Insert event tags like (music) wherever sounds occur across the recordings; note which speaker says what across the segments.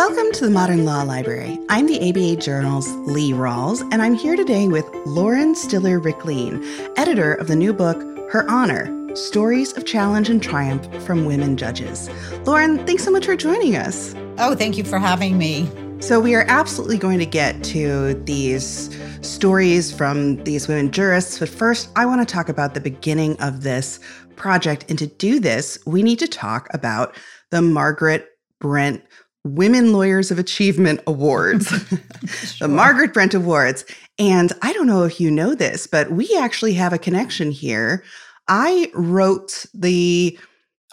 Speaker 1: Welcome to the Modern Law Library. I'm the ABA Journal's Lee Rawles, and I'm here today with Lauren Stiller Rikleen, editor of the new book, Her Honor Stories of Challenge and Triumph from Women Judges. Lauren, thanks so much for joining us.
Speaker 2: Oh, thank you for having me.
Speaker 1: So, we are absolutely going to get to these stories from these women jurists, but first, I want to talk about the beginning of this project. And to do this, we need to talk about the Margaret Brent Women Lawyers of Achievement Awards, (laughs) sure. the Margaret Brent Awards. And I don't know if you know this, but we actually have a connection here. I wrote the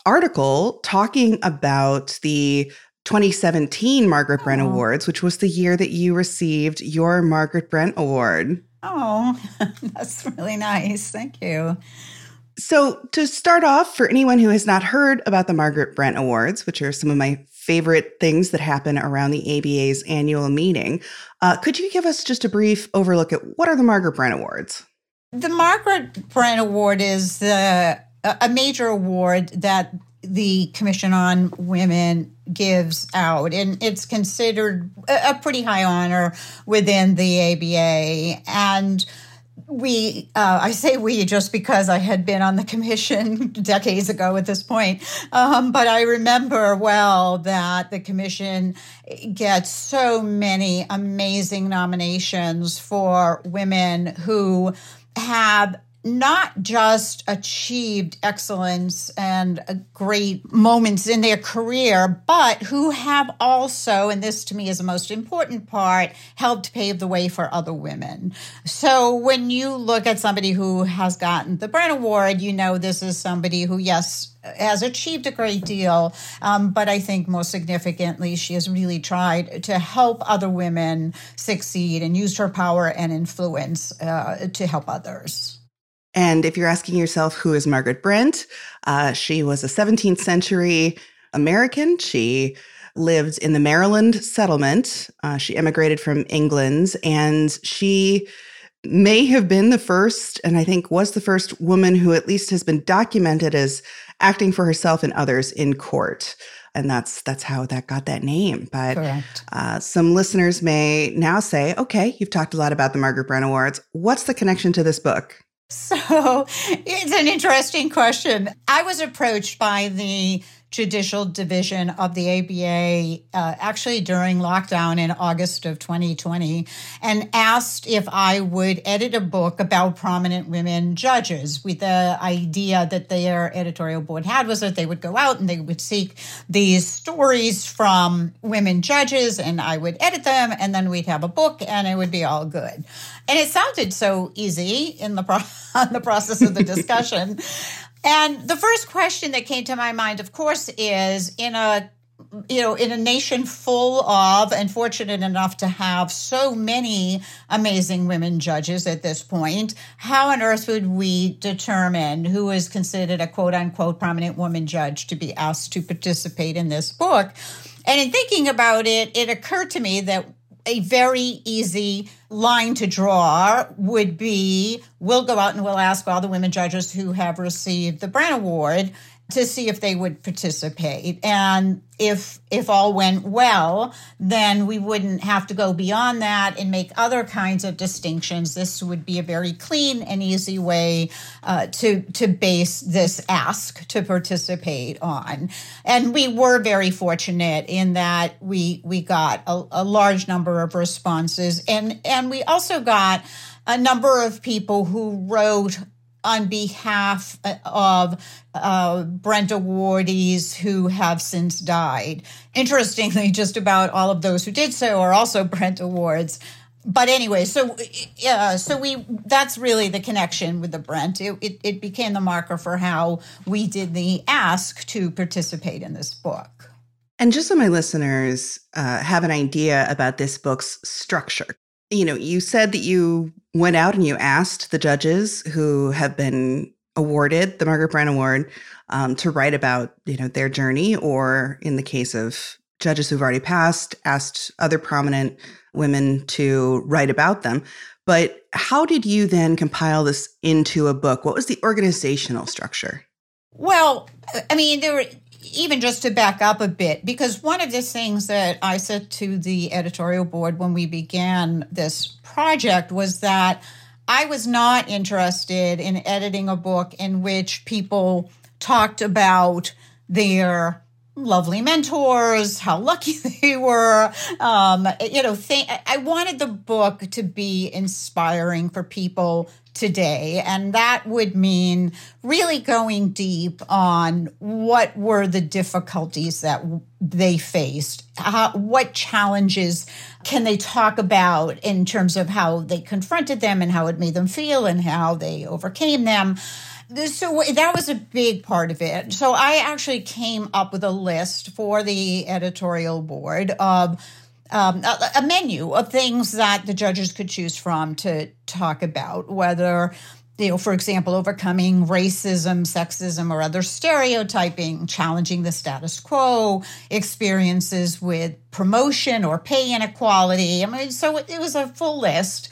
Speaker 1: article talking about the 2017 Margaret Brent oh. Awards, which was the year that you received your Margaret Brent Award.
Speaker 2: Oh, (laughs) that's really nice. Thank you.
Speaker 1: So, to start off, for anyone who has not heard about the Margaret Brent Awards, which are some of my favorite things that happen around the ABA's annual meeting. Uh, could you give us just a brief overlook at what are the Margaret Brent Awards?
Speaker 2: The Margaret Brent Award is the, a major award that the Commission on Women gives out, and it's considered a pretty high honor within the ABA. And we uh, i say we just because i had been on the commission (laughs) decades ago at this point um, but i remember well that the commission gets so many amazing nominations for women who have not just achieved excellence and great moments in their career, but who have also, and this to me is the most important part, helped pave the way for other women. So when you look at somebody who has gotten the Brent Award, you know this is somebody who, yes, has achieved a great deal, um, but I think most significantly, she has really tried to help other women succeed and used her power and influence uh, to help others.
Speaker 1: And if you're asking yourself, who is Margaret Brent? Uh, she was a 17th century American. She lived in the Maryland settlement. Uh, she emigrated from England and she may have been the first, and I think was the first woman who at least has been documented as acting for herself and others in court. And that's that's how that got that name. But uh, some listeners may now say, "Okay, you've talked a lot about the Margaret Brent Awards. What's the connection to this book?" (laughs)
Speaker 2: So it's an interesting question. I was approached by the judicial division of the ABA uh, actually during lockdown in August of 2020 and asked if I would edit a book about prominent women judges with the idea that their editorial board had was that they would go out and they would seek these stories from women judges and I would edit them and then we'd have a book and it would be all good. And it sounded so easy in the pro- (laughs) on the process of the discussion. (laughs) And the first question that came to my mind, of course, is in a you know, in a nation full of and fortunate enough to have so many amazing women judges at this point, how on earth would we determine who is considered a quote unquote prominent woman judge to be asked to participate in this book? And in thinking about it, it occurred to me that a very easy line to draw would be we'll go out and we'll ask all the women judges who have received the Brent Award to see if they would participate. And if if all went well, then we wouldn't have to go beyond that and make other kinds of distinctions. This would be a very clean and easy way uh, to to base this ask to participate on. And we were very fortunate in that we we got a, a large number of responses, and and we also got a number of people who wrote on behalf of uh, Brent awardees who have since died. Interestingly, (laughs) just about all of those who did so are also (laughs) Brent awards. But anyway, so uh, so we that's really the connection with the Brent. It, it, it became the marker for how we did the ask to participate in this book.
Speaker 1: And just so my listeners uh, have an idea about this book's structure, you know, you said that you went out and you asked the judges who have been awarded the Margaret Brent Award um, to write about, you know, their journey, or in the case of judges who've already passed, asked other prominent women to write about them. But how did you then compile this into a book? What was the organizational structure?
Speaker 2: Well, I mean, there were even just to back up a bit, because one of the things that I said to the editorial board when we began this project was that I was not interested in editing a book in which people talked about their lovely mentors, how lucky (laughs) they were. Um, you know, th- I wanted the book to be inspiring for people today. And that would mean really going deep on what were the difficulties that they faced, how, what challenges can they talk about in terms of how they confronted them and how it made them feel and how they overcame them so that was a big part of it. So I actually came up with a list for the editorial board of um, a, a, menu of things that the judges could choose from to talk about, whether you know, for example, overcoming racism, sexism, or other stereotyping, challenging the status quo, experiences with promotion or pay inequality. I mean, so it was a full list.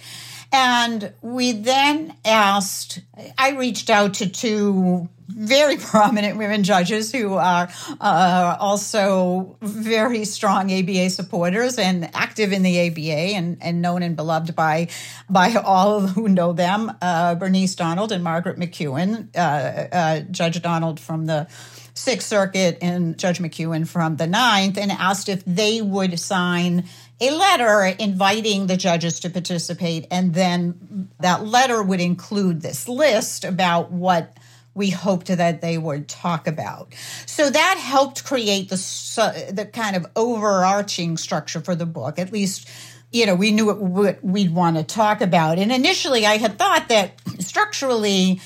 Speaker 2: And we then asked, I reached out to two very (laughs) prominent women judges who are uh, also very strong ABA supporters and active in the ABA and, and known and beloved by by all who know them. Uh, Bernice Donald and Margaret McKeown, uh, uh Judge Donald from the Sixth Circuit and Judge McKeown from the Ninth, and asked if they would sign a letter inviting the judges to participate. And then that letter would include this list about what we hoped that they would talk about. So that helped create the, the kind of overarching structure for the book, at least you know, we knew what we'd want to talk about. And initially, I had thought that structurally,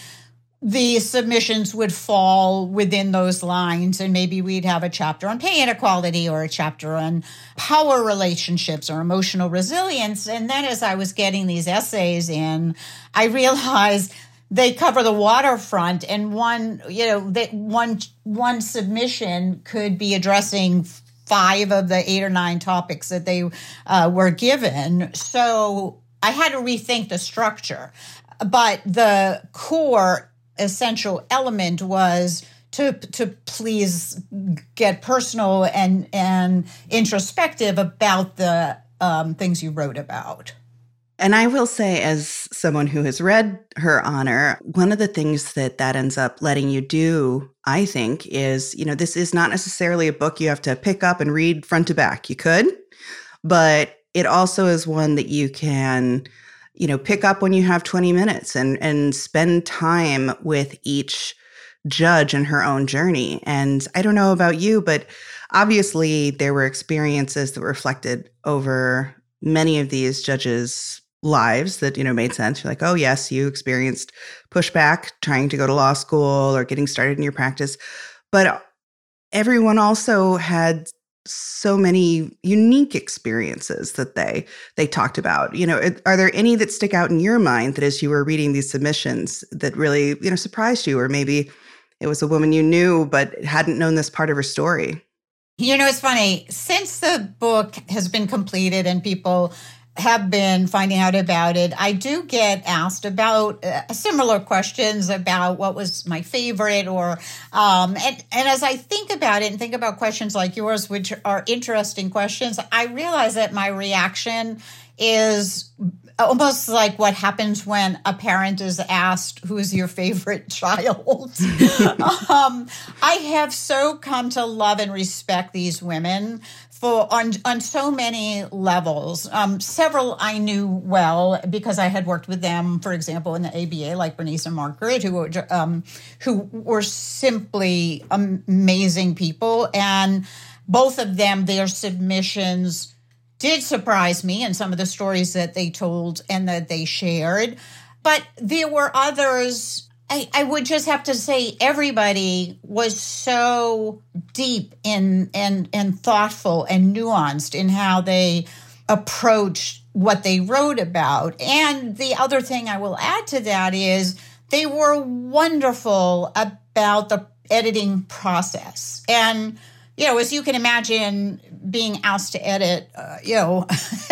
Speaker 2: the submissions would fall within those lines and maybe we'd have a chapter on pay inequality or a chapter on power relationships or emotional resilience. And then as i was getting these essays in i realized they cover the waterfront and one you know that one one submission could be addressing five of the eight or nine topics that they uh, were given. So i had to rethink the structure. But the core essential element was to to please get personal and and introspective about the um, things you wrote about.
Speaker 1: And I will say, as someone who has read Her Honor, one of the things that that ends up letting you do, I think, is you know, this is not necessarily a book you have to pick up and read front to back. You could, but it also is one that you can you know pick up when you have 20 minutes and and spend time with each judge in her own journey. And i don't know about you but obviously there were experiences that reflected over many of these judges lives that you know made sense. You're like oh yes you experienced pushback trying to go to law school or getting started in your practice. But everyone also had so many unique experiences that they they talked about you know are there any that stick out in your mind that as you were reading these submissions that really you know surprised you? Or maybe it was a woman you knew but hadn't known this part of her story.
Speaker 2: You know it's funny. Since the book has been completed and people have been finding out about it, I do get asked about uh, similar questions about what was my favorite, or um, and and as I think about it and think about questions like yours, which are interesting questions, I realize that my reaction is almost like what happens when a parent is asked who's your favorite (laughs) child? (laughs) Um, i have so come to love and respect these women for on on so many levels. Um, several I knew well because I had worked with them, for example, in the ABA, like Bernice and Margaret, who um, who were simply amazing people, and both of them, their submissions did surprise me, and some of the stories that they told and that they shared. But there were others I, I would just have to say everybody was so deep in and and thoughtful and nuanced in how they approached what they wrote about. And the other thing I will add to that is they were wonderful about the editing process. And you know, as you can imagine, being asked to edit, uh, you know,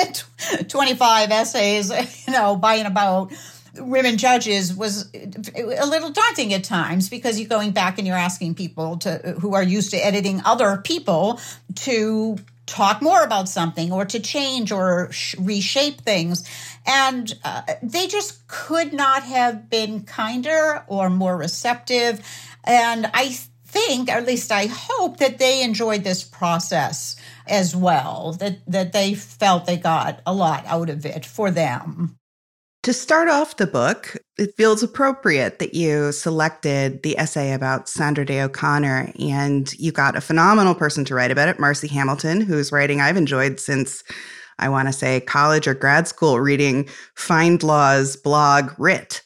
Speaker 2: (laughs) 25 essays, (laughs) you know, by and about women judges was a little daunting at times because you're going back and you're asking people to who are used to editing other people to talk more about something or to change or sh- reshape things. And uh, they just could not have been kinder or more receptive. And I think, or at least I hope, that they enjoyed this process as well, that, that they felt they got a lot out of it for them.
Speaker 1: To start off the book, it feels appropriate that you selected the essay about Sandra Day O'Connor and you got a phenomenal person to write about it, Marci Hamilton, whose writing I've enjoyed since I want to say college or grad school, reading FindLaw's blog Writ.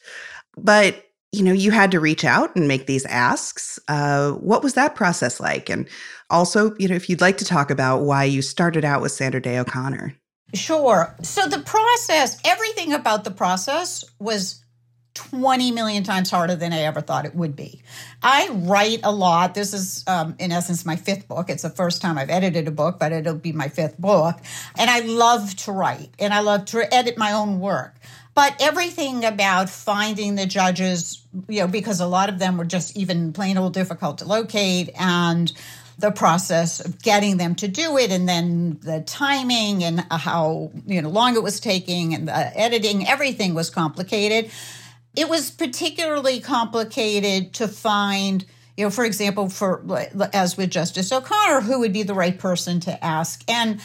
Speaker 1: But you know, you had to reach out and make these asks. Uh, what was that process like? And also, you know, if you'd like to talk about why you started out with Sandra Day O'Connor.
Speaker 2: Sure. So the process, everything about the process was 20 million times harder than I ever thought it would be. I write a lot. This is, um, in essence, my fifth book. It's the first time I've edited a book, but it'll be my fifth book. And I love to write and I love to edit my own work. But everything about finding the judges, you know, because a lot of them were just even plain old difficult to locate and the process of getting them to do it and then the timing and how you know long it was taking and the editing everything was complicated. It was particularly complicated to find you know for example for as with justice o'connor who would be the right person to ask. And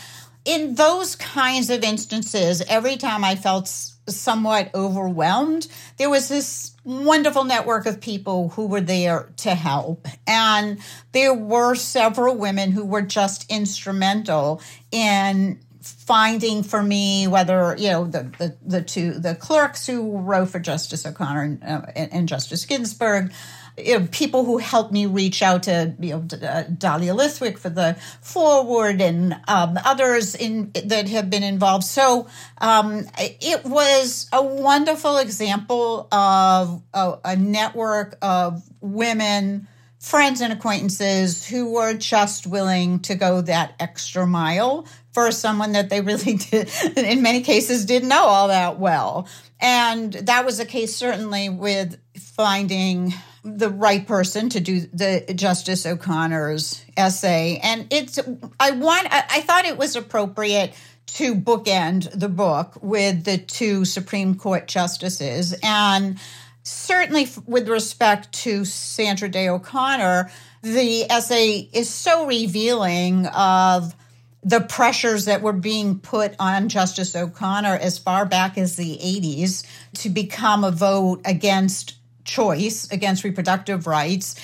Speaker 2: in those kinds of instances every time i felt somewhat overwhelmed there was this wonderful network of people who were there to help. And there were several women who were just instrumental in finding for me whether you know the the, the two the clerks who wrote for Justice O'Connor and, uh, and, Justice Ginsburg you know, people who helped me reach out to you know uh, Dahlia Lithwick for the foreword and um, others in that have been involved. So um, it was a wonderful example of a, a network of women friends and acquaintances who were just willing to go that extra mile for someone that they really (laughs) did, in many cases, didn't know all that well. And that was the case certainly with finding the right person to do the Justice O'Connor's essay. And it's, I want, I thought it was appropriate to bookend the book with the two Supreme Court justices. And certainly with respect to Sandra Day O'Connor, the essay is so revealing of the pressures that were being put on Justice O'Connor as far back as the 80s to become a vote against choice against reproductive rights.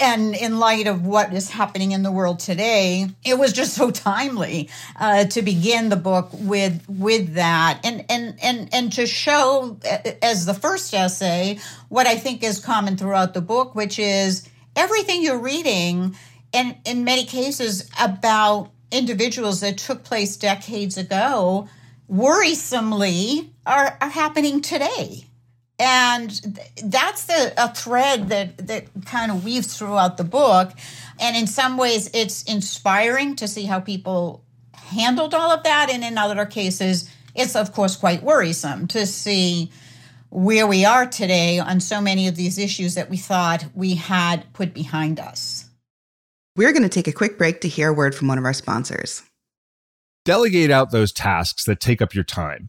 Speaker 2: And in light of what is happening in the world today it was just (laughs) so timely uh, to begin the book with with that. And and and and to show as the first essay what i think is common throughout the book which is everything you're reading and in many cases about individuals that took place decades ago worrisomely are, are happening today and that's the a thread that that kind of weaves throughout the book. And in some ways it's inspiring to see how people handled all of that. And in other cases it's of course quite worrisome to see where we are today on so many of these issues that we thought we had put behind us.
Speaker 1: We're going to take a quick break to hear a word from one of our sponsors.
Speaker 3: Delegate out those tasks that take up your time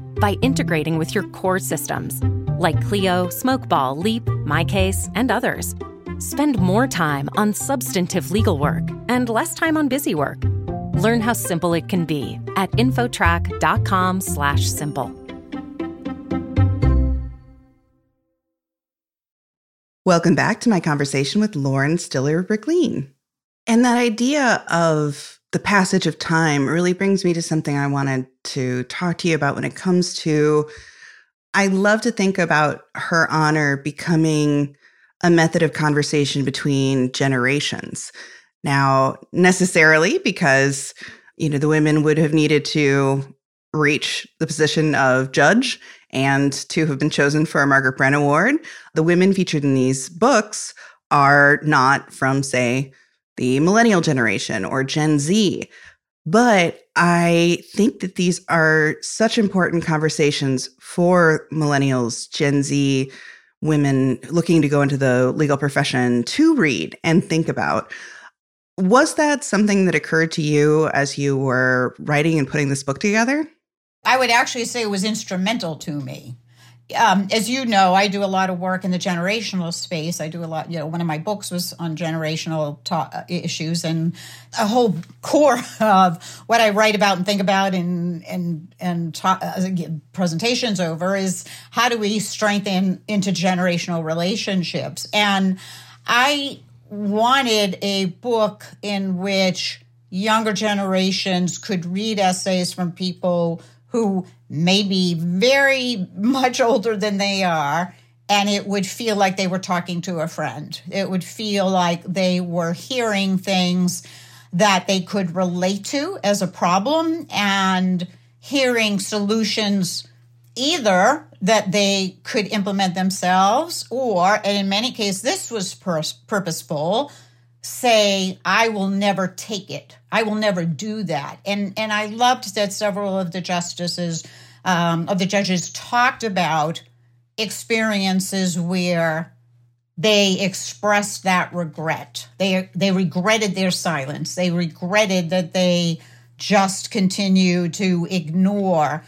Speaker 4: by integrating with your core systems like Clio, Smokeball, Leap, MyCase, and others. Spend more time on substantive legal work and less time on busy work. Learn how simple it can be at infotrack.com/simple.
Speaker 1: Welcome back to my conversation with Lauren Stiller Rikleen. And that idea of the passage of time really brings me to something I wanted to talk to you about when it comes to. I love to think about her honor becoming a method of conversation between generations. Now, necessarily because, you know, the women would have needed to reach the position of judge and to have been chosen for a Margaret Brent Award. The women featured in these books are not from, say, the millennial generation or Gen Z. But I think that these are such important conversations for millennials, Gen Z, women looking to go into the legal profession to read and think about. Was that something that occurred to you as you were writing and putting this book together?
Speaker 2: I would actually say it was instrumental to me. Um, as you know, I do a lot of work in the generational space. I do a lot, you know, one of my books was on generational ta- uh, issues, and a whole core (laughs) of what I write about and think about and and and ta- uh, presentations over is how do we strengthen intergenerational relationships. And I wanted a book in which younger generations could read essays from people who may be very much older than they are, and it would feel like they were talking to a friend. It would feel like they were hearing things that they could relate to as a problem and hearing solutions either that they could implement themselves or and in many cases this was pur- purposeful say i will never take it. I will never do that. And and i loved that several of the justices um, of the judges talked about experiences where they expressed that regret. They they regretted their silence. They regretted that they just continued to ignore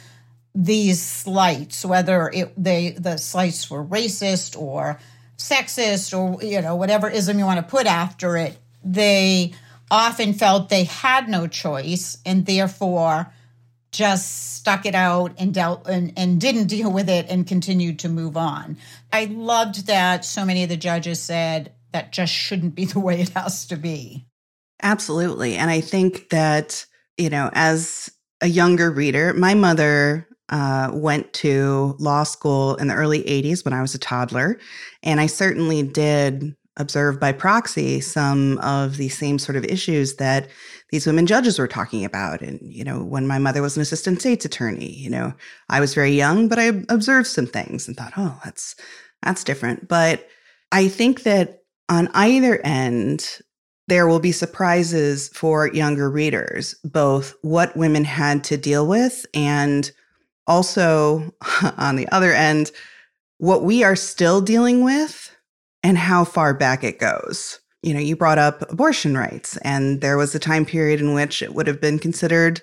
Speaker 2: these slights whether it they the slights were racist or sexist or you know whatever ism you want to put after it they often felt they had no choice and therefore just stuck it out and dealt and, and didn't deal with it and continued to move on. I loved that so many of the judges said that just shouldn't be (laughs) the way it has to be.
Speaker 1: Absolutely. And i think that you know as a younger reader my mother uh, went to law school in the early 80s when I was a toddler. And I certainly did observe by proxy some of the same sort of issues that these women judges were talking about. And, you know, when my mother was an assistant state's attorney, you know, I was very young, but I observed some things and thought, oh, that's that's different. But I think that on either end, there will be surprises for younger readers, both what women had to deal with and also, (laughs) on the other end, what we are still dealing with and how far back it goes. You know, you brought up abortion rights, and there was a time period in which it would have been considered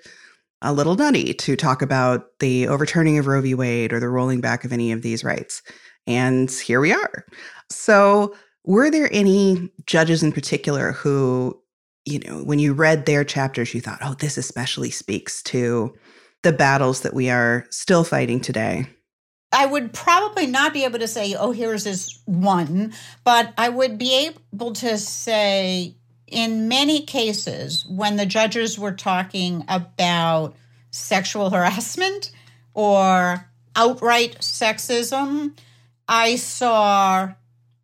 Speaker 1: a little nutty to talk about the overturning of Roe v. Wade or the rolling back of any of these rights. And here we are. So, were there any judges in particular who, you know, when you read their chapters, you thought, oh, this especially speaks to the battles that we are still fighting today?
Speaker 2: I would probably not be able to say, oh, here's this one, but I would be able to say, in many cases, when the judges were talking about sexual harassment or outright sexism, I saw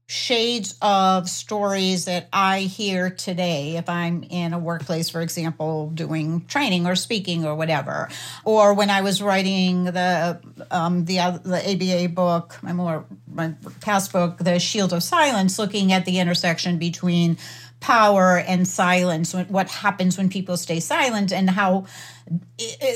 Speaker 2: shades of stories that I hear today. If I'm in a workplace, for example, doing training or speaking or whatever, or when I was writing the um, the the ABA book, my more my past book, The Shield of Silence, looking at the intersection between power and silence, what happens when people stay silent, and how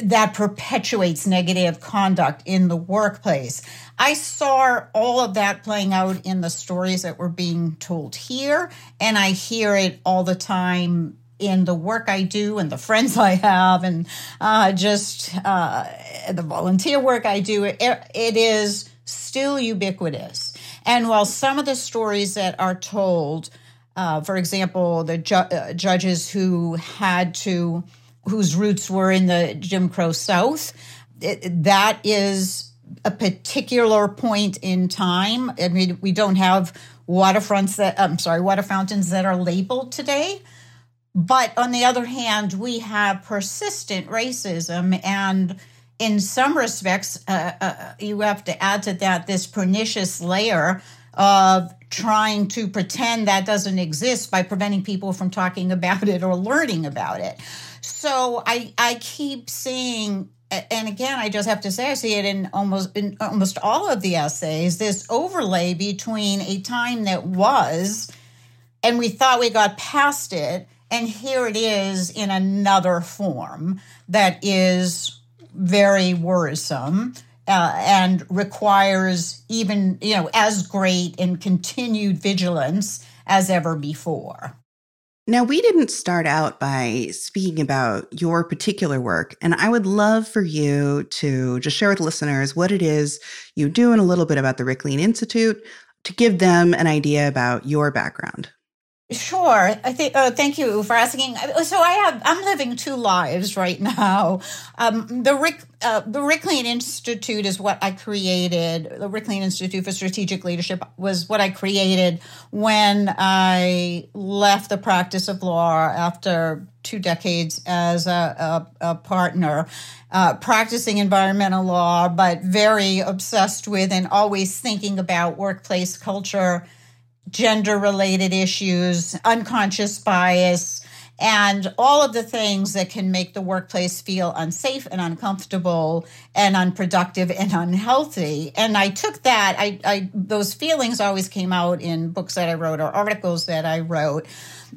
Speaker 2: that perpetuates negative conduct in the workplace. I saw all of that playing out in the stories that were being told here, and I hear it all the time in the work I do and the friends I have, and uh, just uh, the volunteer work I do. It, it is still ubiquitous. And while some of the stories that are told Uh, for example, the ju- uh, judges who had to, whose roots were in the Jim Crow South, it, that is a particular point in time. I mean, we don't have waterfronts that, I'm sorry, water fountains that are labeled today. But on the other hand, we have persistent racism. And in some respects, uh, uh, you have to add to that this pernicious layer of trying to pretend that doesn't exist by preventing people from talking (laughs) about it or learning about it. So I, I keep seeing and again, I just have to say, I see it in almost in almost all of the essays. This overlay between a time that was, and we thought we got past it, and here it is in another form that is very worrisome uh, and requires even you know as great and continued vigilance as ever before.
Speaker 1: Now, we didn't start out by speaking about your particular work, and I would love for you to just share with listeners what it is you do and a little bit about the Rikleen Institute to give them an idea about your background.
Speaker 2: Sure. I think. Uh, thank you for asking. So I have. I'm living two lives right (laughs) now. Um, the Rick. Uh, the Rikleen Institute is what I created. The Rikleen Institute for Strategic Leadership was what I created when I left the practice of law after two decades as a, a, a partner, uh, practicing environmental law, but very obsessed with and always thinking about workplace culture gender related issues, unconscious bias, and all of the things that can make the workplace feel unsafe and uncomfortable and unproductive and unhealthy. And I took that, I, I those feelings always came out in books that I wrote or articles that I wrote.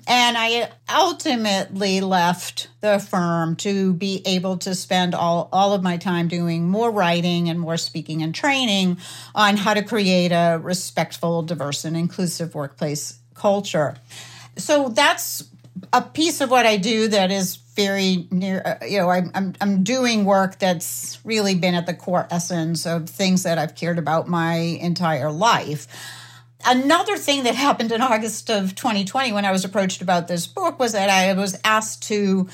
Speaker 2: And I ultimately left the firm to be able to spend all, all of my time doing more writing and more speaking and training on how to create a respectful, diverse, and inclusive workplace culture. So that's a piece of what I do that is very near, uh, you know, I'm, I'm, I'm doing work that's really been at the core essence of things that I've cared about my entire life. Another thing that (laughs) happened in August of 2020 when I was approached about this book was that I was asked to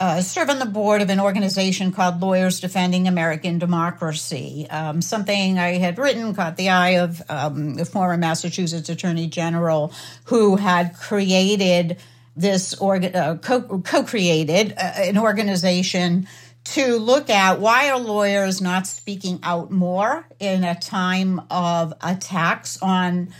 Speaker 2: uh, serve on the board of an organization called Lawyers Defending American Democracy. Um, something I had written caught the eye of um, the former Massachusetts Attorney General who had created this org- uh, co- co-created uh, an organization to look at why are lawyers not speaking out more in a time of attacks on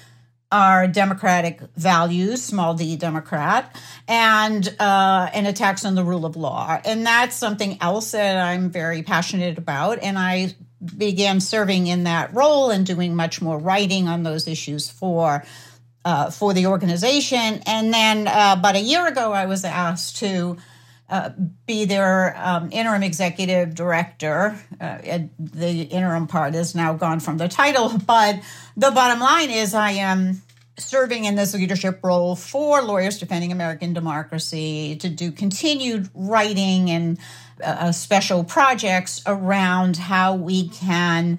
Speaker 2: our democratic values, small d Democrat, and uh, and attacks on the rule of law, and that's something else that I'm very passionate about, and I began serving in that role and doing much more writing on those issues for uh, for the organization, and then uh, about a year ago, I was asked to. Uh, be their um, interim executive director. Uh, the interim part is now gone from the title, (laughs) but the bottom line is I am serving in this leadership role for Lawyers Defending American Democracy to do continued writing and uh, special projects around how we can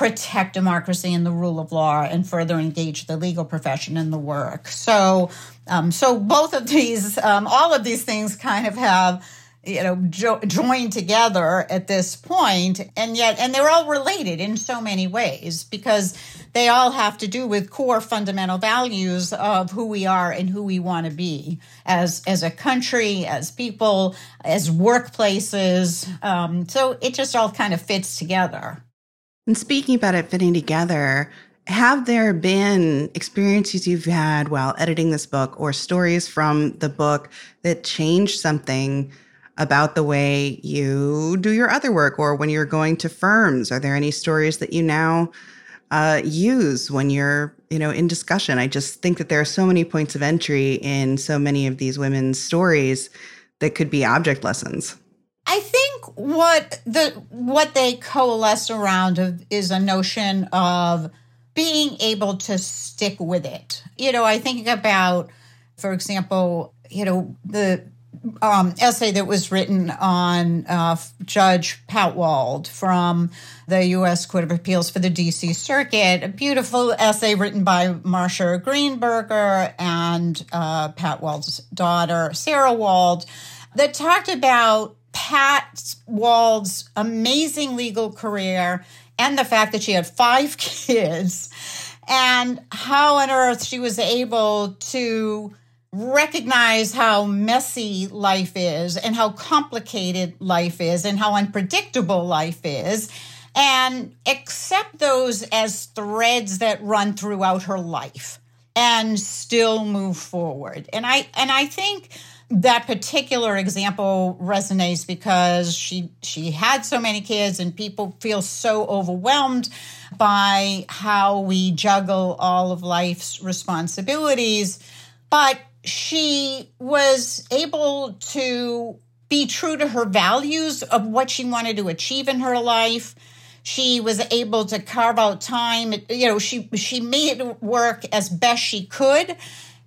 Speaker 2: protect democracy and the rule of law and further engage the legal profession in the work. So, um, so both of these, um, all of these things kind of have you know jo- joined together at this point and yet and they're all related in so many ways because they all have to do with core fundamental values of who we are and who we want to be as as a country as people as workplaces um, so it just all kind of fits together
Speaker 1: and speaking about it fitting together have there been experiences you've had while editing this book or stories from the book that changed something about the way you do your other work or when you're going to firms? Are there any stories that you now uh, use when you're, you know, in discussion? I just think that there are so many points of entry in so many of these women's stories that could be object lessons.
Speaker 2: I think what the what they coalesce around is a notion of being able to stick with it. You know, I think about, for example, you know, the um, essay that was written on uh, Judge Pat Wald from the U.S. Court of Appeals for the D.C. Circuit. A beautiful essay written by Marcia Greenberger and uh, Pat Wald's daughter, Sarah Wald, that talked about Pat Wald's amazing legal career and the fact that she had five (laughs) kids and how on earth she was able to recognize how messy life is and how complicated life is and how unpredictable life is and accept those as threads that run throughout her life and still move forward. And i and i think that particular example resonates because she she had so many kids and people feel so overwhelmed by how we juggle all of life's responsibilities but she was able to be true to her values of what she wanted to achieve in her life. She was able to carve out time. You know, she she made it work as best she could,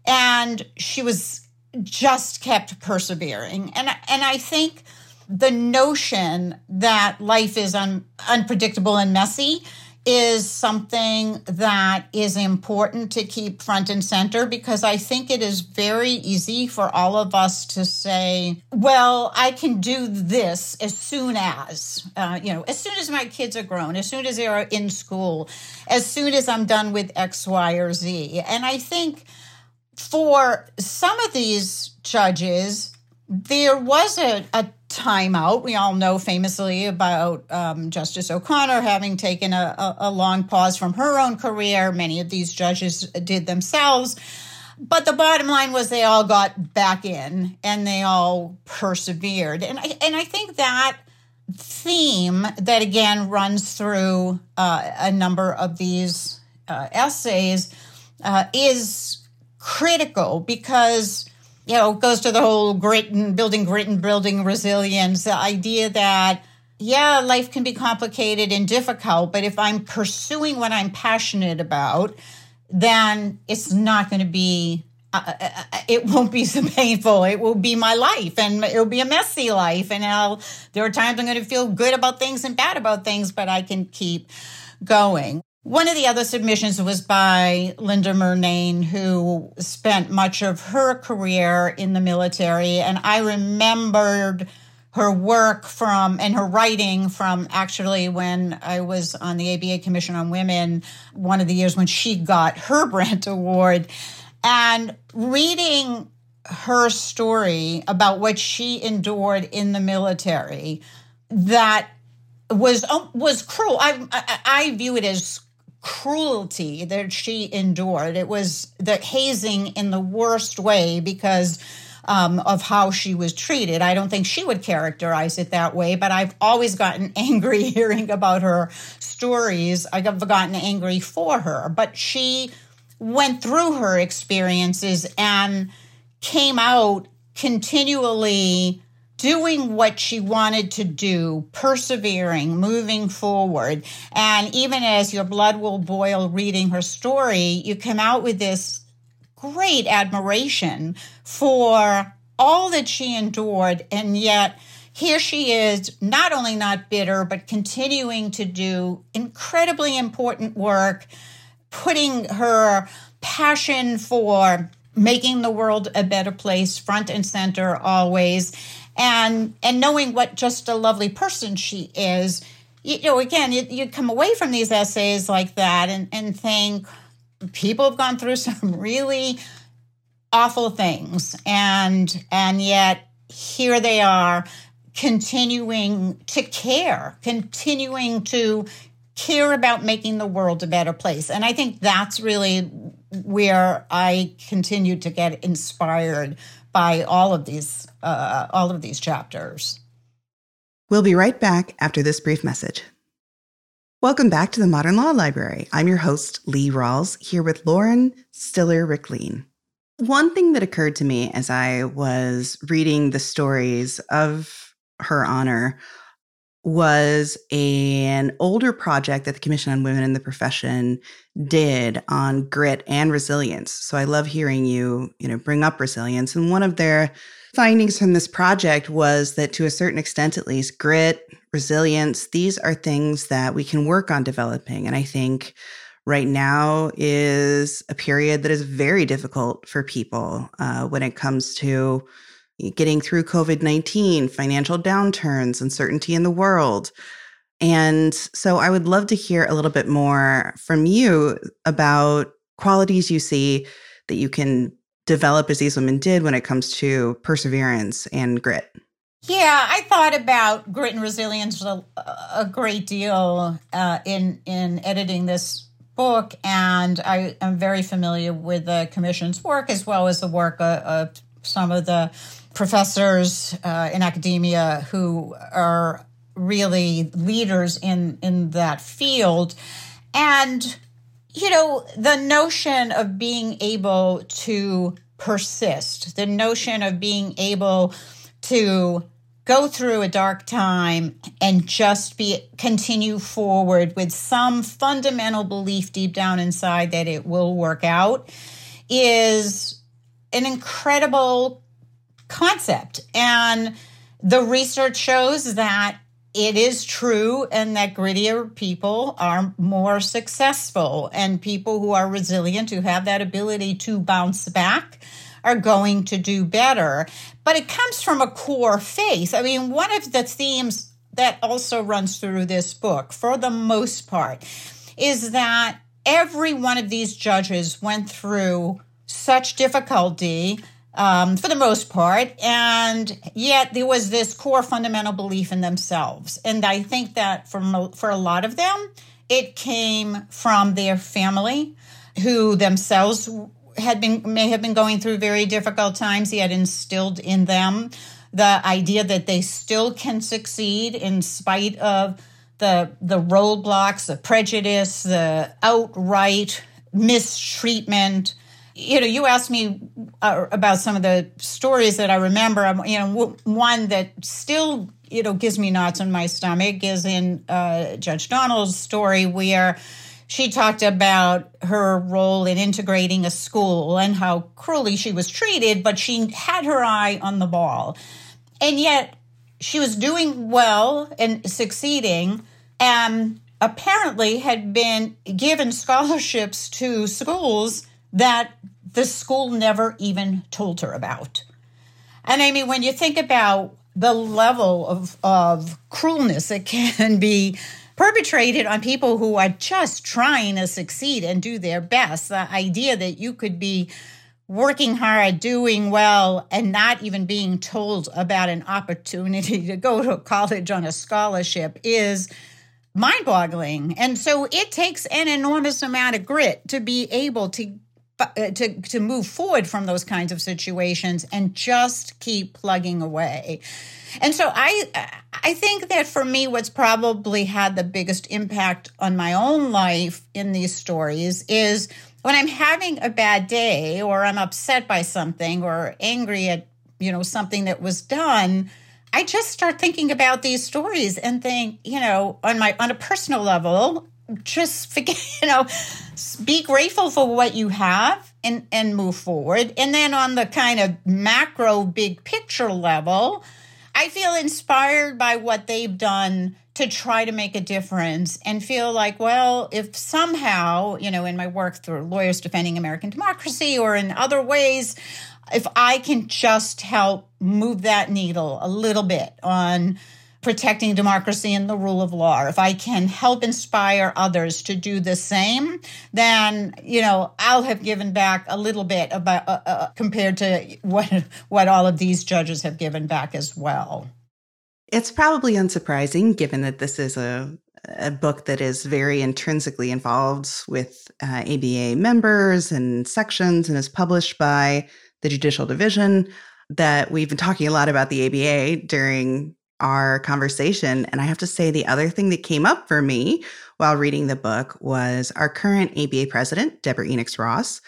Speaker 2: and she was just kept persevering. And and I think the notion that life is un, unpredictable and messy is something that is important to keep front and center because I think it is very easy for all of us to say, well, I can do this as soon as, uh, you know, as soon as my kids are grown, as soon as they are in school, as soon as I'm done with X, Y, or Z. And I think for some of these judges, there was a, a timeout. We all know famously about um, Justice O'Connor having taken a, a, a long pause from her own career. Many of these judges did themselves. But the bottom line was they all got back in and they all persevered. And I, and I think that theme that again runs through uh, a number of these uh, essays uh, is critical because you know, it goes to the whole grit and building grit and building resilience. The idea that, yeah, life can be complicated and difficult, but if I'm pursuing what I'm passionate about, then it's not going to be, uh, uh, uh, it won't be (laughs) so painful. It will be my life and it'll be a messy life. And I'll, there are times I'm going to feel good about things and bad about things, but I can keep going. One of the other submissions was by Linda Murnane, who spent much of her career in the military. And I remembered her work from and her writing from actually when I was on the ABA Commission on Women, one of the years when she got her (laughs) Brent Award. And reading her story about what she endured in the military that was um, was cruel. I, I, I view it as cruelty that she endured. It was the hazing in the worst way because um, of how she was treated. I don't think she would characterize it that way, but I've always gotten (laughs) angry hearing about her stories. I've gotten angry for her, but she went through her experiences and came out continually doing what she wanted to do, persevering, moving forward. And even as your blood will boil reading her story, you come out with this great admiration for all that she endured. And yet, here she is, not only not bitter, but continuing to do incredibly important work, putting her passion for making the world a better place front and center always and and knowing what just a lovely person she is you, know again you, you come away from these essays like that and and think people have gone through (laughs) some really awful things. And and yet here they are continuing to care continuing to care about making the world a better place. And i think that's really where i continue to get inspired by all of these uh, all of these chapters.
Speaker 1: We'll be right back after this brief message. Welcome back to the Modern Law Library. I'm your host, Lee Rawles, here with Lauren Stiller Rikleen. One thing that occurred to me as I was reading the stories of her honor was an older project that the Commission on Women in the Profession did on grit and resilience. So I love hearing you, you know, bring up resilience. And one of their findings from this project was that to a certain extent at least, grit, resilience, these are things that we can work on developing. And I think right now is a period that is very difficult for people uh, when it comes to getting through COVID 19, financial downturns, uncertainty in the world. And so I would love to hear a little bit more from you about qualities you see that you can develop as these women did when it comes to perseverance and grit.
Speaker 2: Yeah, I thought about grit and resilience a, a great deal uh, in in editing this book, and I am very familiar with the commission's work as well as the work of, of some of the professors uh, in academia who are really leaders in in that field. And you know the notion of being able to persist the notion of being able to go through a dark time and just be continue forward with some fundamental belief deep down inside that it will work out is an incredible concept. And the research shows that it is true and that grittier people are more successful. And people who are resilient who have that ability to bounce back are going to do better. But it comes from a core faith. I mean one of the themes that also runs through this book for the most part is that every one of these judges went through such difficulty um, for the most part. And yet there was this core fundamental belief in themselves. And I think that for, for a lot of them, it came from their family who themselves had been may have been going through very difficult times he had instilled in them the idea that they still can succeed in spite of the the roadblocks the prejudice the outright mistreatment you know, you asked me uh, about some of the stories that I remember. You know, one that still, you know, gives me knots in my stomach is in uh, Judge Donald's story where she talked about her role in integrating a school and how cruelly she was treated, but she had her eye on the ball. And yet she was doing well and succeeding and apparently had been given scholarships to schools that the school never even told her about. And I mean, when you think about the level of, of cruelness that (laughs) can be perpetrated on people who are just trying to succeed and do their best, the idea that you could be working hard, doing well, and not even being told about an opportunity to go to college on a scholarship is mind boggling. And so it takes an enormous amount of grit to be able to Uh, to to move forward from those kinds of situations and just keep plugging away. And so I I think that for me what's probably had the biggest impact on my own life in these stories is when I'm having a bad day or I'm upset by something or angry at you know something that was done I just start thinking about these stories and think, you know, on my on a personal level, just (laughs) forget, you know, be grateful for what you have and and move forward. And then on the kind of macro big picture level, I feel inspired by what they've done to try to make a difference and feel like, well, if somehow, you know, in my work through lawyers defending American democracy or in other ways, if I can just help move that needle a little bit on protecting democracy and the rule of law, if I can help inspire others to do the same, then you know I'll have given back a little bit about uh, uh, compared to what what all of these judges have given back as well.
Speaker 1: It's probably unsurprising, given that this is a a book that is very intrinsically involved with uh, ABA members and sections, and is published by the Judicial Division. That we've been talking a lot about the ABA during our conversation. And I have to say, the other thing that came up for me while reading the book was our current ABA president, Deborah Enix-Ross.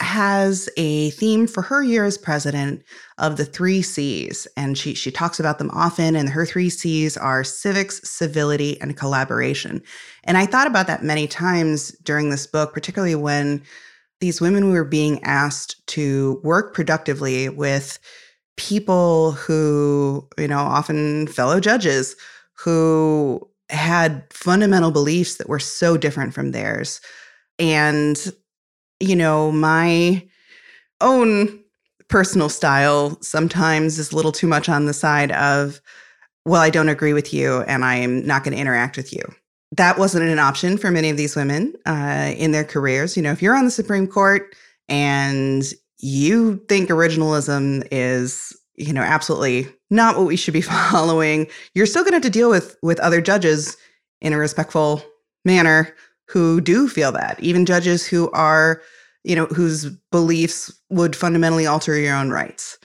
Speaker 1: has a theme for her year as president of the three C's, and she she talks about them often. And her three C's are civics, civility, and collaboration. And I thought about that many times during this book, particularly when these women were being asked to work productively with people who, you know, often fellow judges who had fundamental beliefs that were so different from theirs. And, you know, my own personal style sometimes is a little too much on the side of, well, I don't agree with you and I'm not going to interact with you. That wasn't an option for many of these women uh, in their careers. You know, if you're on the Supreme Court and you think originalism is, you know, absolutely not what we should be (laughs) following, you're still going to have to deal with with other judges in a respectful manner who do feel that, even judges who are, you know, whose beliefs would fundamentally alter your own rights.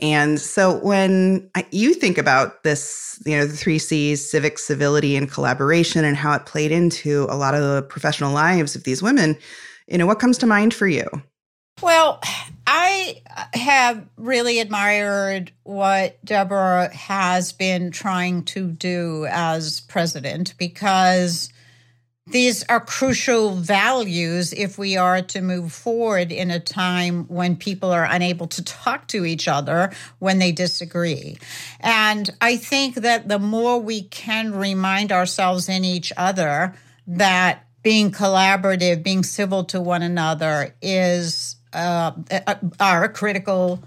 Speaker 1: And so when I, you think about this, you know, the three C's, civic, civility, and collaboration, and how it played into a lot of the professional lives of these women, you know, what comes to mind for you?
Speaker 2: Well, I have really admired what Deborah has been trying to do as president because these are crucial values if we are to move forward in a time when people are unable to talk to each other when they disagree. And I think that the more we can remind ourselves and each other that being collaborative, being civil to one another is uh, are critical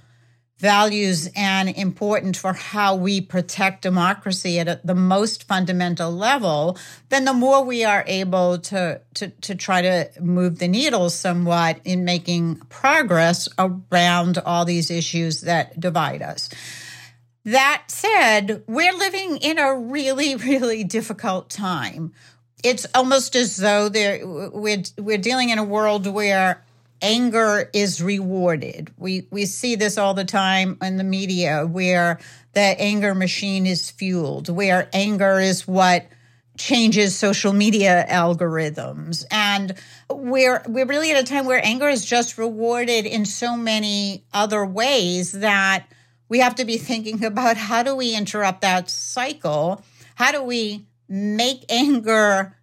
Speaker 2: values and important for how we protect democracy at the most fundamental level, then the more we are able to, to, to try to move the needle somewhat in making progress around all these issues that divide us. That said, we're living in a really, (laughs) really difficult time. It's almost as though we're, we're dealing in a world where anger is rewarded. We we see this all the time in the media where the anger machine is fueled, where anger is what changes social media algorithms and we're we're really at a time where anger is just rewarded in so many other ways that we have to be thinking (laughs) about how do we interrupt that cycle how do we make anger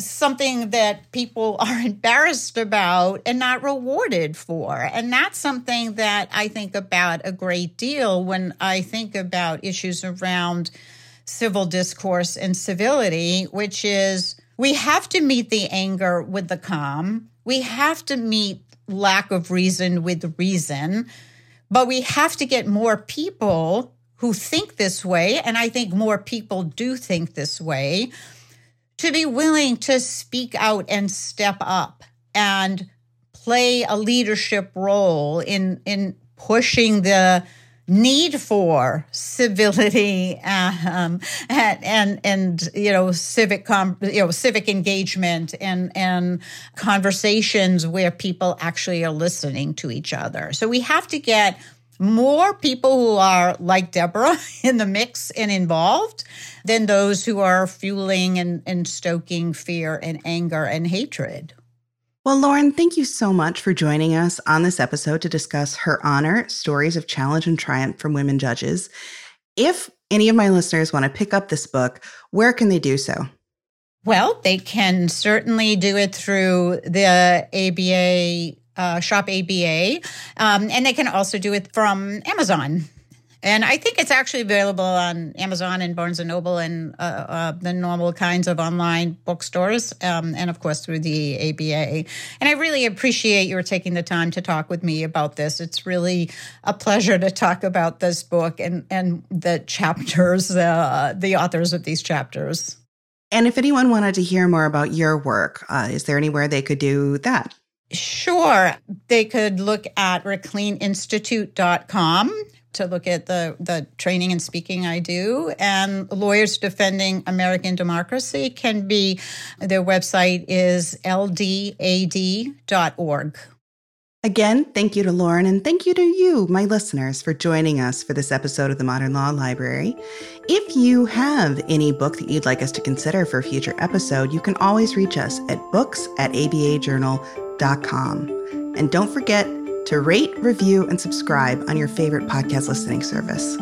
Speaker 2: something that people (laughs) are embarrassed about and not rewarded for. And that's something that I think about a great deal when I think about issues around civil discourse and civility, which is we have to meet the anger with the calm. We have to meet lack of reason with reason, but we have to get more people who think this way. And I think more people do think this way to be willing to speak out and step up and play a leadership role in in pushing the need for civility (laughs) um, and, and and you know civic com- you know civic engagement and and conversations where people actually are listening to each other. So we have to get more people who are like Deborah (laughs) in the mix and involved than those who are fueling and, and stoking fear and anger and hatred.
Speaker 1: Well, Lauren, thank you so much for joining us on this episode to discuss her honor, stories of challenge and triumph from women judges. If any of my listeners want to pick up this book, where can they do so?
Speaker 2: Well, they can certainly do it through the ABA uh, Shop ABA, um, and they can also do it from Amazon. And I think it's actually available on Amazon and Barnes and Noble and uh, uh, the normal kinds of online bookstores, um, and of course through the ABA. And I really appreciate your taking the time to talk with me about this. It's really a pleasure to talk about this book and and the chapters, uh, the authors of these chapters.
Speaker 1: And if anyone wanted to hear more about your work, uh, is there anywhere they could do that?
Speaker 2: Sure. They could look at rikleeninstitute.com to look at the, the training and speaking I do. And Lawyers Defending American Democracy can be, their website is ldad.org.
Speaker 1: Again, thank you to Lauren and thank you to you, my listeners, for joining us for this episode of the Modern Law Library. If you have any book that you'd like us to consider for a future episode, you can always reach us at books at abajournal.com. And don't forget to rate, review, and subscribe on your favorite podcast listening service.